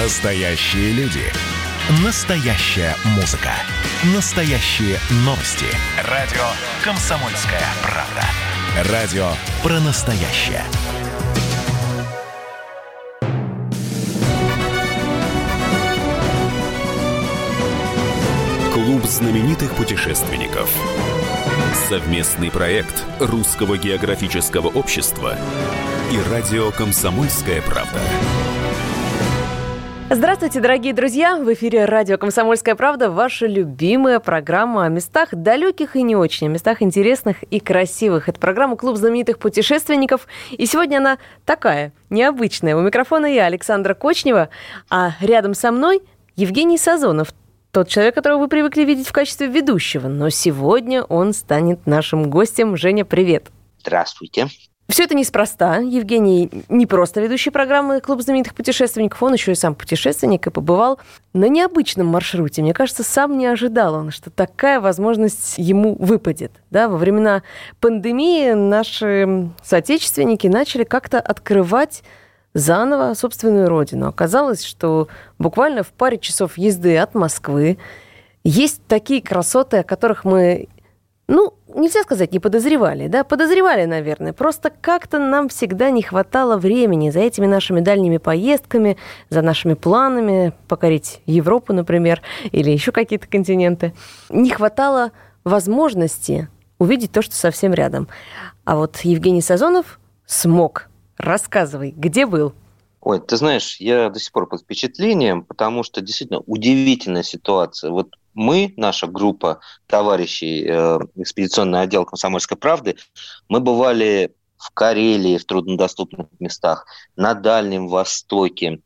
Настоящие люди. Настоящая музыка. Настоящие новости. Радио «Комсомольская правда». Радио про настоящее. Клуб знаменитых путешественников. Совместный проект Русского географического общества и радио «Комсомольская правда». Здравствуйте, дорогие друзья! В эфире радио «Комсомольская правда» ваша любимая программа о местах далеких и не очень, о местах интересных и красивых. Это программа «Клуб знаменитых путешественников». И сегодня она такая, необычная. У микрофона я, Александра Кочнева, а рядом со мной Евгений Сазонов, тот человек, которого вы привыкли видеть в качестве ведущего. Но сегодня он станет нашим гостем. Женя, привет! Здравствуйте. Все это неспроста. Евгений не просто ведущий программы «Клуб знаменитых путешественников», он еще и сам путешественник и побывал на необычном маршруте. Мне кажется, сам не ожидал он, что такая возможность ему выпадет. Да, во времена пандемии наши соотечественники начали как-то открывать заново собственную родину. Оказалось, что буквально в паре часов езды от Москвы есть такие красоты, о которых мы ну, нельзя сказать, не подозревали, да, подозревали, наверное. Просто как-то нам всегда не хватало времени за этими нашими дальними поездками, за нашими планами покорить Европу, например, или еще какие-то континенты. Не хватало возможности увидеть то, что совсем рядом. А вот Евгений Сазонов смог. Рассказывай, где был? Ой, ты знаешь, я до сих пор под впечатлением, потому что действительно удивительная ситуация. Вот мы, наша группа товарищей, э, экспедиционный отдел «Комсомольской правды», мы бывали в Карелии, в труднодоступных местах, на Дальнем Востоке,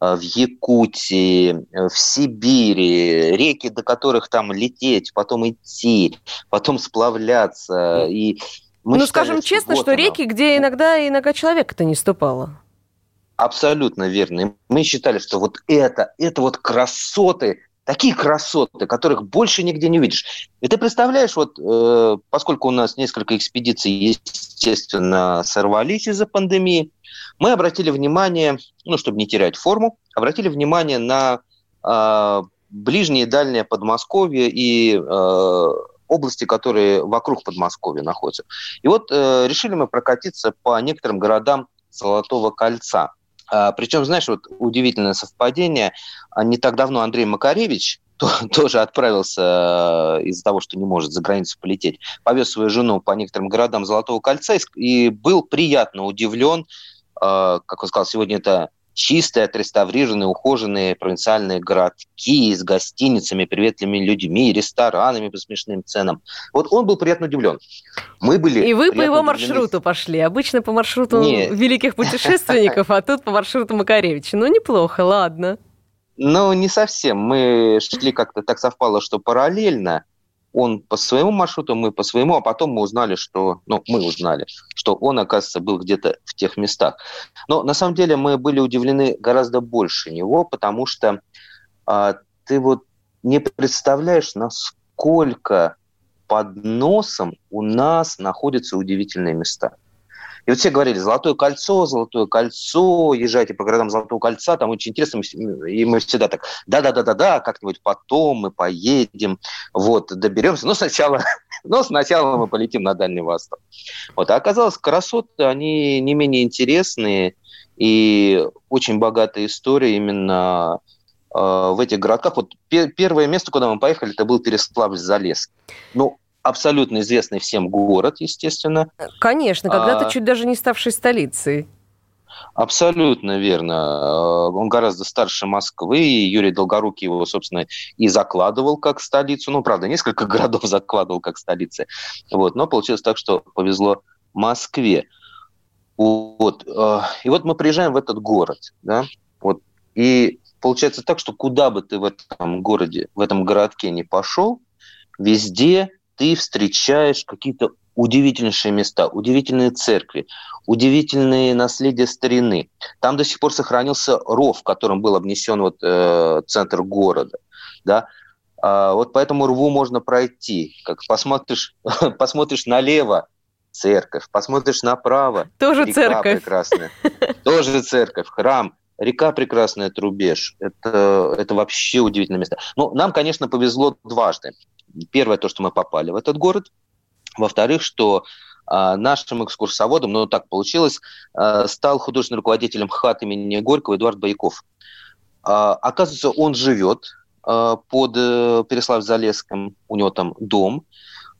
э, в Якутии, э, в Сибири, реки, до которых там лететь, потом идти, потом сплавляться. И мы ну, считали, скажем честно, вот что оно. реки, где иногда и нога человека-то не ступала. Абсолютно верно. Мы считали, что вот это, это вот красоты такие красоты, которых больше нигде не увидишь. И ты представляешь, вот э, поскольку у нас несколько экспедиций, естественно, сорвались из-за пандемии, мы обратили внимание, ну, чтобы не терять форму, обратили внимание на э, ближнее и дальнее Подмосковье и э, области, которые вокруг Подмосковья находятся. И вот э, решили мы прокатиться по некоторым городам Золотого кольца – а, Причем, знаешь, вот удивительное совпадение. А, не так давно Андрей Макаревич тоже отправился э, из-за того, что не может за границу полететь, повез свою жену по некоторым городам Золотого кольца и был приятно удивлен, э, как он сказал, сегодня это чистые, отреставрированные, ухоженные провинциальные городки с гостиницами, приветливыми людьми, ресторанами по смешным ценам. Вот он был приятно удивлен. Мы были И вы по его маршруту пошли. Обычно по маршруту Нет. великих путешественников, а тут по маршруту Макаревича. Ну, неплохо, ладно. Ну, не совсем. Мы шли как-то так совпало, что параллельно он по своему маршруту, мы по своему, а потом мы узнали, что, ну, мы узнали, что он, оказывается, был где-то в тех местах. Но на самом деле мы были удивлены гораздо больше него, потому что а, ты вот не представляешь, насколько под носом у нас находятся удивительные места. И вот все говорили, Золотое кольцо, Золотое кольцо, езжайте по городам Золотого кольца, там очень интересно, и мы всегда так, да-да-да-да-да, как-нибудь потом мы поедем, вот, доберемся, но сначала, но сначала мы полетим на Дальний Восток. Вот, а оказалось, красоты, они не менее интересные, и очень богатая история именно э, в этих городках. Вот первое место, куда мы поехали, это был Переславль-Залесский. Ну, абсолютно известный всем город, естественно. Конечно, когда-то а... чуть даже не ставший столицей. Абсолютно верно. Э, он гораздо старше Москвы, и Юрий Долгорукий его, собственно, и закладывал как столицу. Ну, правда, несколько городов закладывал как столицы. Вот. Но получилось так, что повезло Москве. Вот. Э, и вот мы приезжаем в этот город, да, вот. И получается так, что куда бы ты в этом городе, в этом городке не пошел, везде ты встречаешь какие-то удивительнейшие места, удивительные церкви, удивительные наследия старины. Там до сих пор сохранился ров, в котором был обнесен вот, э, центр города. Да? А, вот по этому рву можно пройти. Как посмотришь, посмотришь налево, церковь, посмотришь направо, тоже церковь. прекрасная, тоже церковь, храм, река прекрасная, Трубеж. Это, это вообще удивительное место. Ну, нам, конечно, повезло дважды. Первое, то, что мы попали в этот город. Во-вторых, что а, нашим экскурсоводом, ну, так получилось, а, стал художественным руководителем ХАТ имени Горького Эдуард Бояков. А, оказывается, он живет под э, Переславль-Залесском, у него там дом,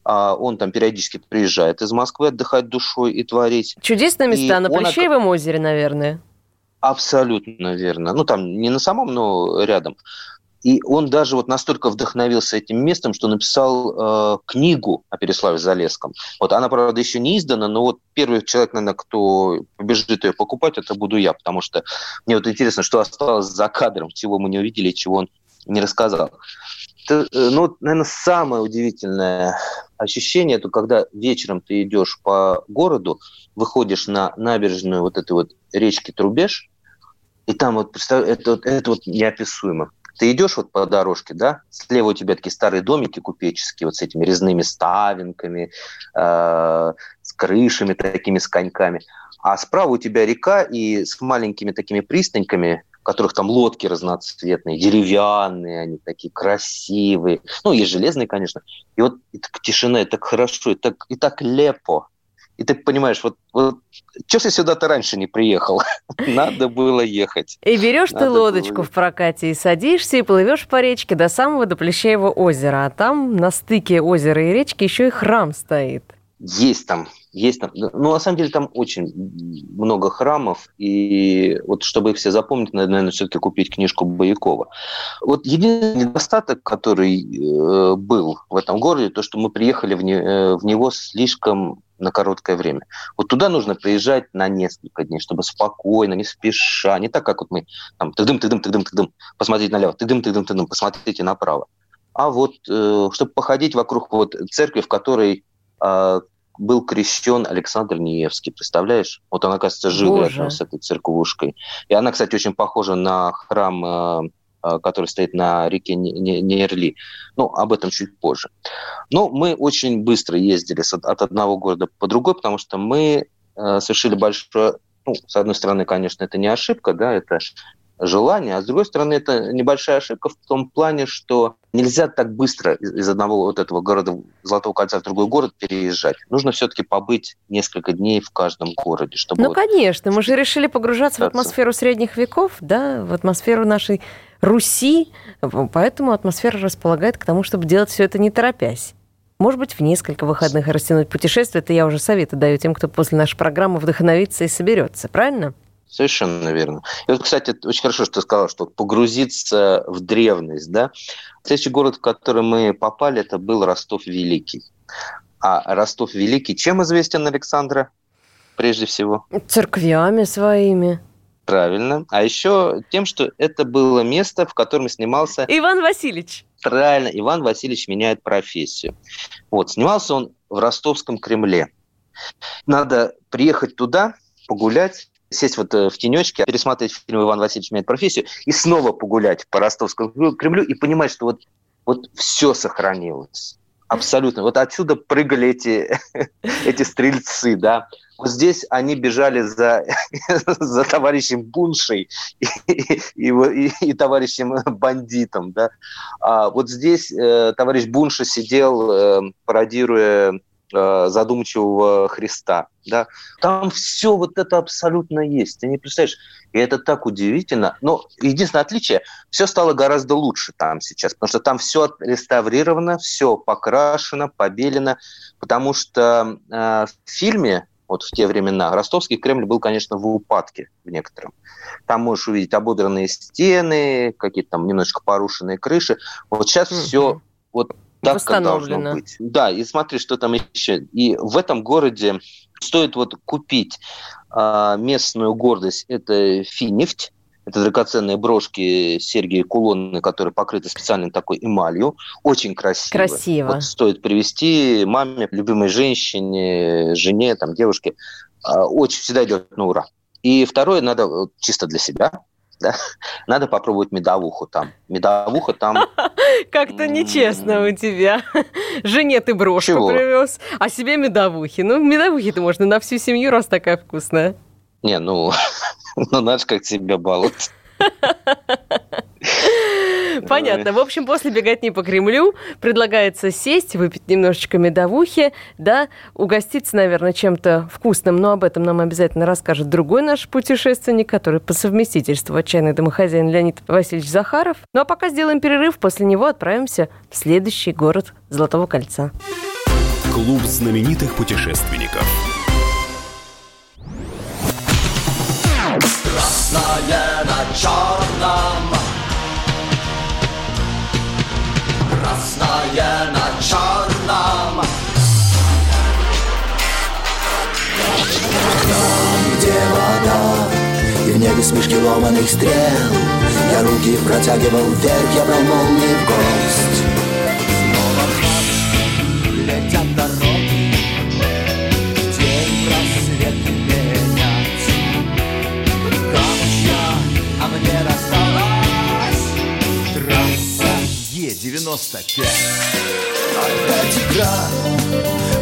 он там периодически приезжает из Москвы отдыхать душой и творить. Чудесные места и на Плещеевом он... озере, наверное. Абсолютно верно. Ну, там не на самом, но рядом. И он даже вот настолько вдохновился этим местом, что написал э, книгу о Переславе-Залесском. Вот она, правда, еще не издана, но вот первый человек, наверное, кто побежит ее покупать, это буду я, потому что мне вот интересно, что осталось за кадром, чего мы не увидели, чего он не рассказал. Это, ну, наверное, самое удивительное ощущение, это когда вечером ты идешь по городу, выходишь на набережную вот этой вот речки Трубеж, и там вот, представь, это, это вот неописуемо. Ты идешь вот по дорожке, да, слева у тебя такие старые домики купеческие, вот с этими резными ставинками, э, с крышами такими, с коньками. А справа у тебя река и с маленькими такими пристаньками, в которых там лодки разноцветные, деревянные, они такие красивые. Ну, есть железные, конечно. И вот и так тишина, и так хорошо, и так, и так лепо. И ты понимаешь, вот, вот что ты сюда-то раньше не приехал? Надо было ехать. И берешь ты лодочку было... в прокате и садишься, и плывешь по речке до самого до Плещеева озера. А там на стыке озера и речки еще и храм стоит. Есть там есть там, ну, на самом деле там очень много храмов, и вот чтобы их все запомнить, надо, наверное, все-таки купить книжку Боякова. Вот единственный недостаток, который э, был в этом городе, то, что мы приехали в, не, э, в него слишком на короткое время. Вот туда нужно приезжать на несколько дней, чтобы спокойно, не спеша, не так, как вот мы там тыдым, тыдым, тыдым, тыдым, посмотреть налево, тыдым, тыдым, тыдым, посмотрите направо. А вот э, чтобы походить вокруг вот церкви, в которой э, был крещен Александр Ниевский, представляешь? Вот он, оказывается, жил Боже. рядом с этой церквушкой. И она, кстати, очень похожа на храм, э, э, который стоит на реке Нерли. Ну, об этом чуть позже. Но мы очень быстро ездили от одного города по другой, потому что мы э, совершили большое ну, с одной стороны, конечно, это не ошибка, да, это желание. А с другой стороны, это небольшая ошибка в том плане, что нельзя так быстро из одного вот этого города Золотого кольца в другой город переезжать. Нужно все-таки побыть несколько дней в каждом городе, чтобы... Ну, вот конечно, мы же решили погружаться в атмосферу средних веков, да, в атмосферу нашей Руси, поэтому атмосфера располагает к тому, чтобы делать все это не торопясь. Может быть, в несколько выходных растянуть путешествие, это я уже советы даю тем, кто после нашей программы вдохновится и соберется, правильно? Совершенно верно. И вот, кстати, очень хорошо, что ты сказал, что погрузиться в древность, да. Следующий город, в который мы попали, это был Ростов-Великий. А Ростов-Великий чем известен Александра прежде всего? Церквями своими. Правильно. А еще тем, что это было место, в котором снимался... Иван Васильевич. Правильно, Иван Васильевич меняет профессию. Вот, снимался он в Ростовском Кремле. Надо приехать туда, погулять, сесть вот э, в тенечке, пересматривать фильм «Иван Васильевич меняет профессию» и снова погулять по Ростовскому Кремлю и понимать, что вот, вот все сохранилось. Абсолютно. Вот отсюда прыгали эти, эти стрельцы, да. Вот здесь они бежали за, за товарищем Буншей и, и, и, и товарищем бандитом, да. А вот здесь э, товарищ Бунша сидел, э, пародируя Э, задумчивого Христа. Да? Там все вот это абсолютно есть. Ты не представляешь, и это так удивительно. Но единственное отличие, все стало гораздо лучше там сейчас, потому что там все реставрировано, все покрашено, побелено, потому что э, в фильме вот в те времена. Ростовский Кремль был, конечно, в упадке в некотором. Там можешь увидеть ободранные стены, какие-то там немножечко порушенные крыши. Вот сейчас mm-hmm. все вот так, как должно быть. Да, и смотри, что там еще. И в этом городе стоит вот купить а, местную гордость. Это финефть. Это драгоценные брошки, серьги и кулоны, которые покрыты специальной такой эмалью. Очень красиво. Красиво. Вот стоит привезти маме, любимой женщине, жене, там, девушке. А, очень всегда идет на ура. И второе, надо чисто для себя, да, надо попробовать медовуху там. Медовуха там... Как-то нечестно у тебя. Жене ты брошку привез, а себе медовухи. Ну, медовухи-то можно на всю семью, раз такая вкусная. Не, ну, ну же как себя баловать. Понятно. В общем, после беготни по Кремлю предлагается сесть, выпить немножечко медовухи, да, угоститься, наверное, чем-то вкусным, но об этом нам обязательно расскажет другой наш путешественник, который по совместительству отчаянный домохозяин Леонид Васильевич Захаров. Ну а пока сделаем перерыв, после него отправимся в следующий город Золотого кольца. Клуб знаменитых путешественников. Красное на черном Красное на черном Там, где вода И в небе смешки ломаных стрел. Я руки протягивал вверх Я брал молнии в гость Е-95 Опять игра,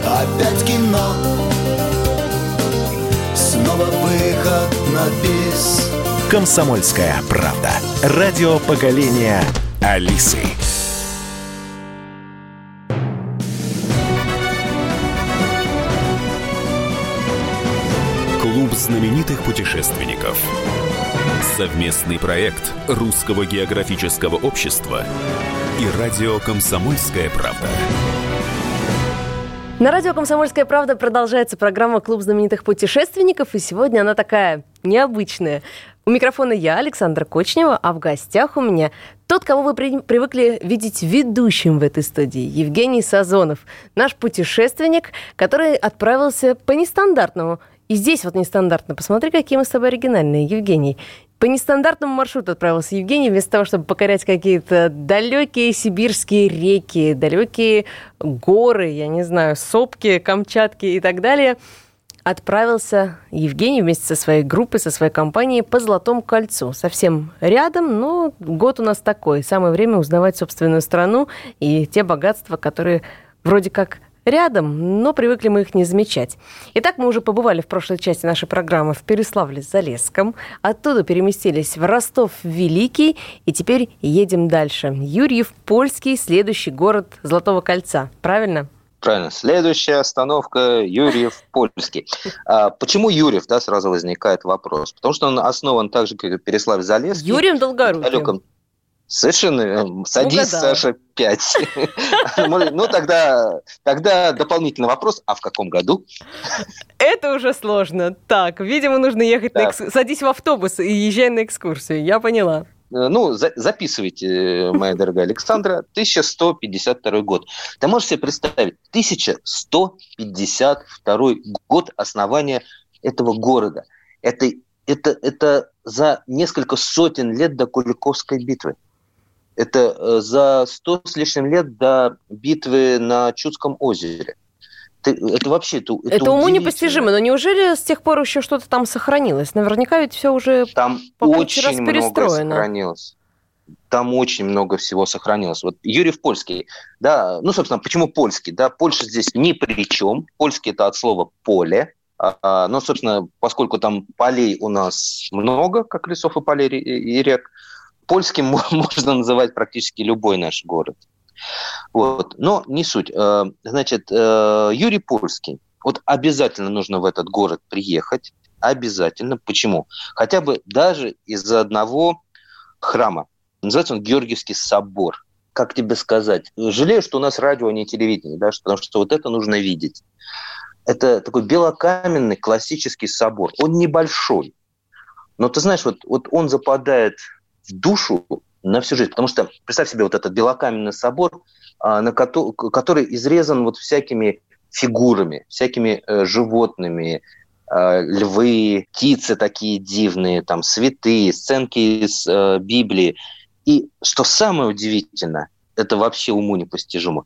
опять кино Снова выход на бис «Комсомольская правда». Радио поколения Алисы. Клуб знаменитых путешественников. Совместный проект Русского географического общества и радио «Комсомольская правда». На радио «Комсомольская правда» продолжается программа «Клуб знаменитых путешественников», и сегодня она такая необычная. У микрофона я, Александра Кочнева, а в гостях у меня тот, кого вы при- привыкли видеть ведущим в этой студии, Евгений Сазонов, наш путешественник, который отправился по нестандартному. И здесь вот нестандартно. Посмотри, какие мы с тобой оригинальные, Евгений. По нестандартному маршруту отправился Евгений, вместо того, чтобы покорять какие-то далекие сибирские реки, далекие горы, я не знаю, сопки, Камчатки и так далее – отправился Евгений вместе со своей группой, со своей компанией по Золотому кольцу. Совсем рядом, но год у нас такой. Самое время узнавать собственную страну и те богатства, которые вроде как рядом, но привыкли мы их не замечать. Итак, мы уже побывали в прошлой части нашей программы в Переславле-Залесском. Оттуда переместились в Ростов-Великий и теперь едем дальше. Юрьев, Польский, следующий город Золотого кольца. Правильно? Правильно. Следующая остановка Юрьев Польский. А, почему Юрьев, да, сразу возникает вопрос. Потому что он основан так же, как и Переславль Залесский. Юрием Долгоруким. Совершенно. верно. Садись, Угадала. Саша, 5. Ну, тогда, тогда дополнительный вопрос. А в каком году? Это уже сложно. Так, видимо, нужно ехать на экскурсию. Садись в автобус и езжай на экскурсию. Я поняла. Э, Ну, за- записывайте, э, моя дорогая Александра, 1152 год. Ты можешь себе представить, 1152 год основания этого города. Это, это, это за несколько сотен лет до Куликовской битвы. Это э, за сто с лишним лет до битвы на Чудском озере. Ты- это вообще... Это, Это, уму удивительно. непостижимо. Но неужели с тех пор еще что-то там сохранилось? Наверняка ведь все уже... Там куче раз очень много перестроено. сохранилось. Там очень много всего сохранилось. Вот Юрьев Польский, да, ну, собственно, почему польский? Да, Польша здесь ни при чем. Польский – это от слова «поле». А, а, Но, собственно, поскольку там полей у нас много, как лесов и полей и рек, польским мо- можно называть практически любой наш город. Вот. Но не суть. Э, Значит, э, Юрий Польский. Вот обязательно нужно в этот город приехать. Обязательно. Почему? Хотя бы даже из-за одного храма. Называется он Георгиевский собор. Как тебе сказать? Жалею, что у нас радио, а не телевидение, да, потому что вот это нужно видеть. Это такой белокаменный классический собор. Он небольшой. Но ты знаешь, вот, вот он западает в душу на всю жизнь. Потому что, представь себе, вот этот белокаменный собор, а, на кото- который изрезан вот всякими фигурами, всякими э, животными, э, львы, птицы такие дивные, там святые, сценки из э, Библии. И что самое удивительное, это вообще уму непостижимо,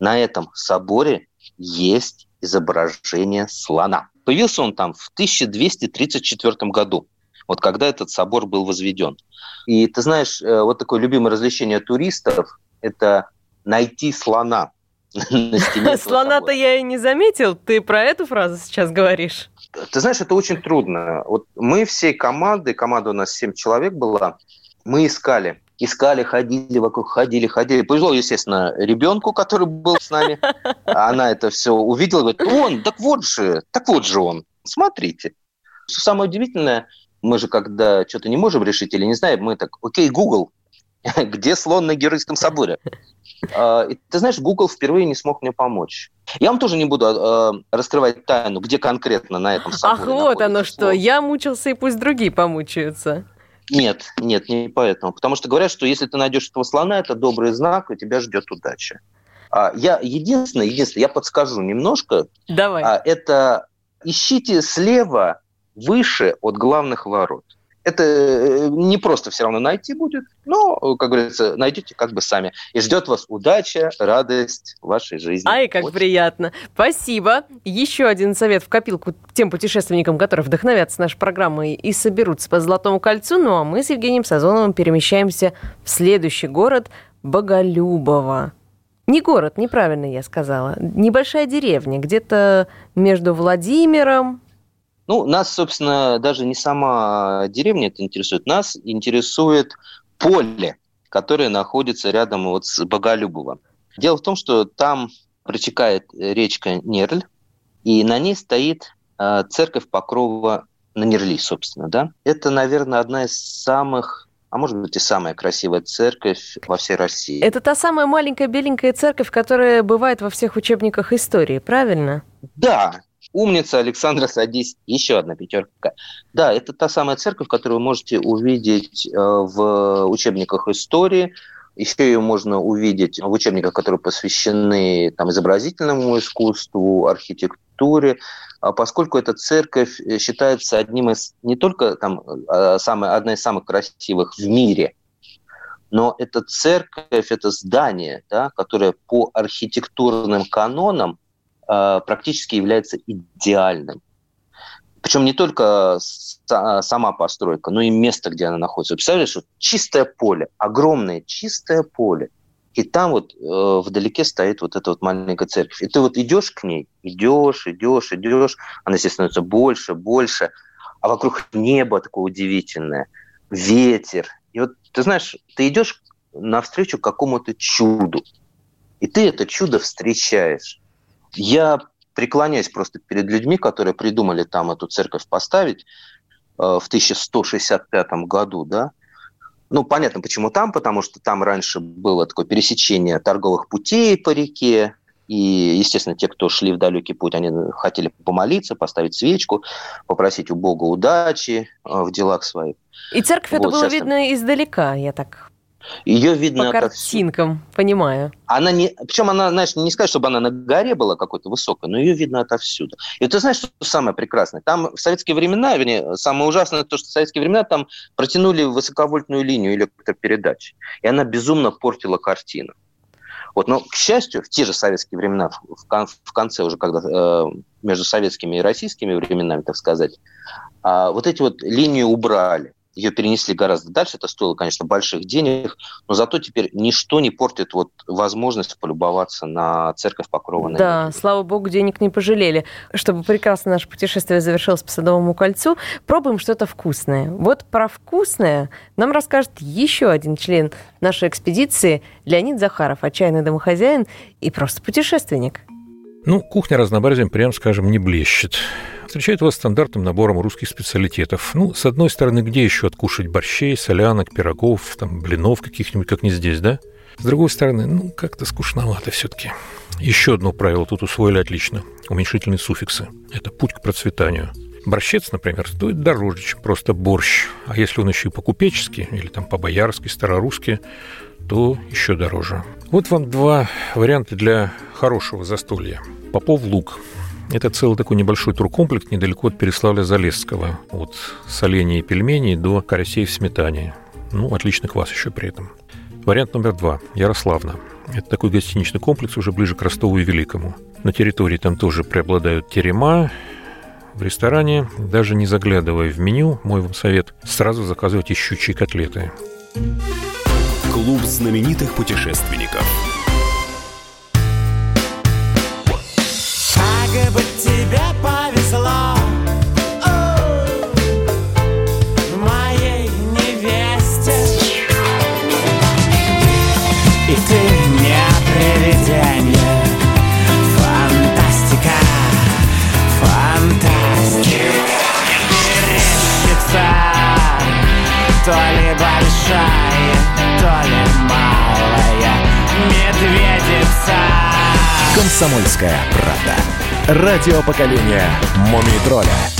на этом соборе есть изображение слона. Появился он там в 1234 году, вот когда этот собор был возведен. И ты знаешь, э, вот такое любимое развлечение туристов – это найти слона на стене Слона-то я и не заметил. Ты про эту фразу сейчас говоришь? Ты знаешь, это очень трудно. Вот мы всей командой, команда у нас 7 человек была, мы искали. Искали, ходили вокруг, ходили, ходили. Повезло, естественно, ребенку, который был с нами. Она это все увидела, говорит, он, так вот же, так вот же он. Смотрите. Самое удивительное, мы же когда что-то не можем решить или не знаем, мы так, окей, Google, где слон на Геройском соборе? А, и, ты знаешь, Google впервые не смог мне помочь. Я вам тоже не буду э, раскрывать тайну, где конкретно на этом соборе Ах, вот оно что. Я мучился, и пусть другие помучаются. Нет, нет, не поэтому. Потому что говорят, что если ты найдешь этого слона, это добрый знак, и тебя ждет удача. А, я единственное, единственное, я подскажу немножко. Давай. А, это ищите слева выше от главных ворот. Это э, не просто все равно найти будет, но, как говорится, найдете как бы сами. И ждет вас удача, радость в вашей жизни. Ай, как вот. приятно. Спасибо. Еще один совет в копилку тем путешественникам, которые вдохновятся нашей программой и соберутся по Золотому кольцу. Ну а мы с Евгением Сазоновым перемещаемся в следующий город Боголюбово. Не город, неправильно я сказала. Небольшая деревня, где-то между Владимиром, ну, нас, собственно, даже не сама деревня это интересует. Нас интересует поле, которое находится рядом вот с Боголюбово. Дело в том, что там протекает речка Нерль, и на ней стоит э, церковь Покрова на Нерли, собственно, да. Это, наверное, одна из самых а может быть и самая красивая церковь во всей России. Это та самая маленькая беленькая церковь, которая бывает во всех учебниках истории, правильно? Да, Умница, Александра, садись. Еще одна пятерка. Да, это та самая церковь, которую вы можете увидеть э, в учебниках истории. Еще ее можно увидеть в учебниках, которые посвящены там, изобразительному искусству, архитектуре, а поскольку эта церковь э, считается одним из, не только там, а, самой, одной из самых красивых в мире, но это церковь, это здание, да, которое по архитектурным канонам Э, практически является идеальным. Причем не только сама постройка, но и место, где она находится. Представляешь, вот чистое поле, огромное чистое поле. И там вот э, вдалеке стоит вот эта вот маленькая церковь. И ты вот идешь к ней, идешь, идешь, идешь, она здесь становится больше, больше, а вокруг небо такое удивительное, ветер. И вот ты знаешь, ты идешь навстречу какому-то чуду, и ты это чудо встречаешь. Я преклоняюсь просто перед людьми, которые придумали там эту церковь поставить э, в 1165 году, да. Ну, понятно, почему там, потому что там раньше было такое пересечение торговых путей по реке, и, естественно, те, кто шли в далекий путь, они хотели помолиться, поставить свечку, попросить у Бога удачи э, в делах своих. И церковь вот, это было видно издалека, я так ее видно По картинкам, отовсюду. понимаю. Она не, причем она, знаешь, не сказать, чтобы она на горе была какой-то высокой, но ее видно отовсюду. И ты знаешь, что самое прекрасное? Там в советские времена, вернее, самое ужасное то, что в советские времена там протянули высоковольтную линию электропередач, и она безумно портила картину. Вот, но, к счастью, в те же советские времена, в, в конце уже, когда э, между советскими и российскими временами, так сказать, э, вот эти вот линии убрали ее перенесли гораздо дальше, это стоило, конечно, больших денег, но зато теперь ничто не портит вот возможность полюбоваться на церковь Покрова. Да, слава богу, денег не пожалели. Чтобы прекрасно наше путешествие завершилось по Садовому кольцу, пробуем что-то вкусное. Вот про вкусное нам расскажет еще один член нашей экспедиции, Леонид Захаров, отчаянный домохозяин и просто путешественник. Ну, кухня разнообразием, прям скажем, не блещет встречает вас стандартным набором русских специалитетов. Ну, с одной стороны, где еще откушать борщей, солянок, пирогов, там, блинов каких-нибудь, как не здесь, да? С другой стороны, ну, как-то скучновато все таки Еще одно правило тут усвоили отлично. Уменьшительные суффиксы. Это путь к процветанию. Борщец, например, стоит дороже, чем просто борщ. А если он еще и по-купечески или там по-боярски, старорусски, то еще дороже. Вот вам два варианта для хорошего застолья. Попов лук – это целый такой небольшой туркомплекс недалеко от Переславля-Залесского. От солений и пельменей до карасей в сметане. Ну, отличный квас еще при этом. Вариант номер два. Ярославна. Это такой гостиничный комплекс уже ближе к Ростову и Великому. На территории там тоже преобладают терема. В ресторане, даже не заглядывая в меню, мой вам совет, сразу заказывайте щучьи котлеты. Клуб знаменитых путешественников. Медведица «Комсомольская правда». Радио поколения «Мумий тролля».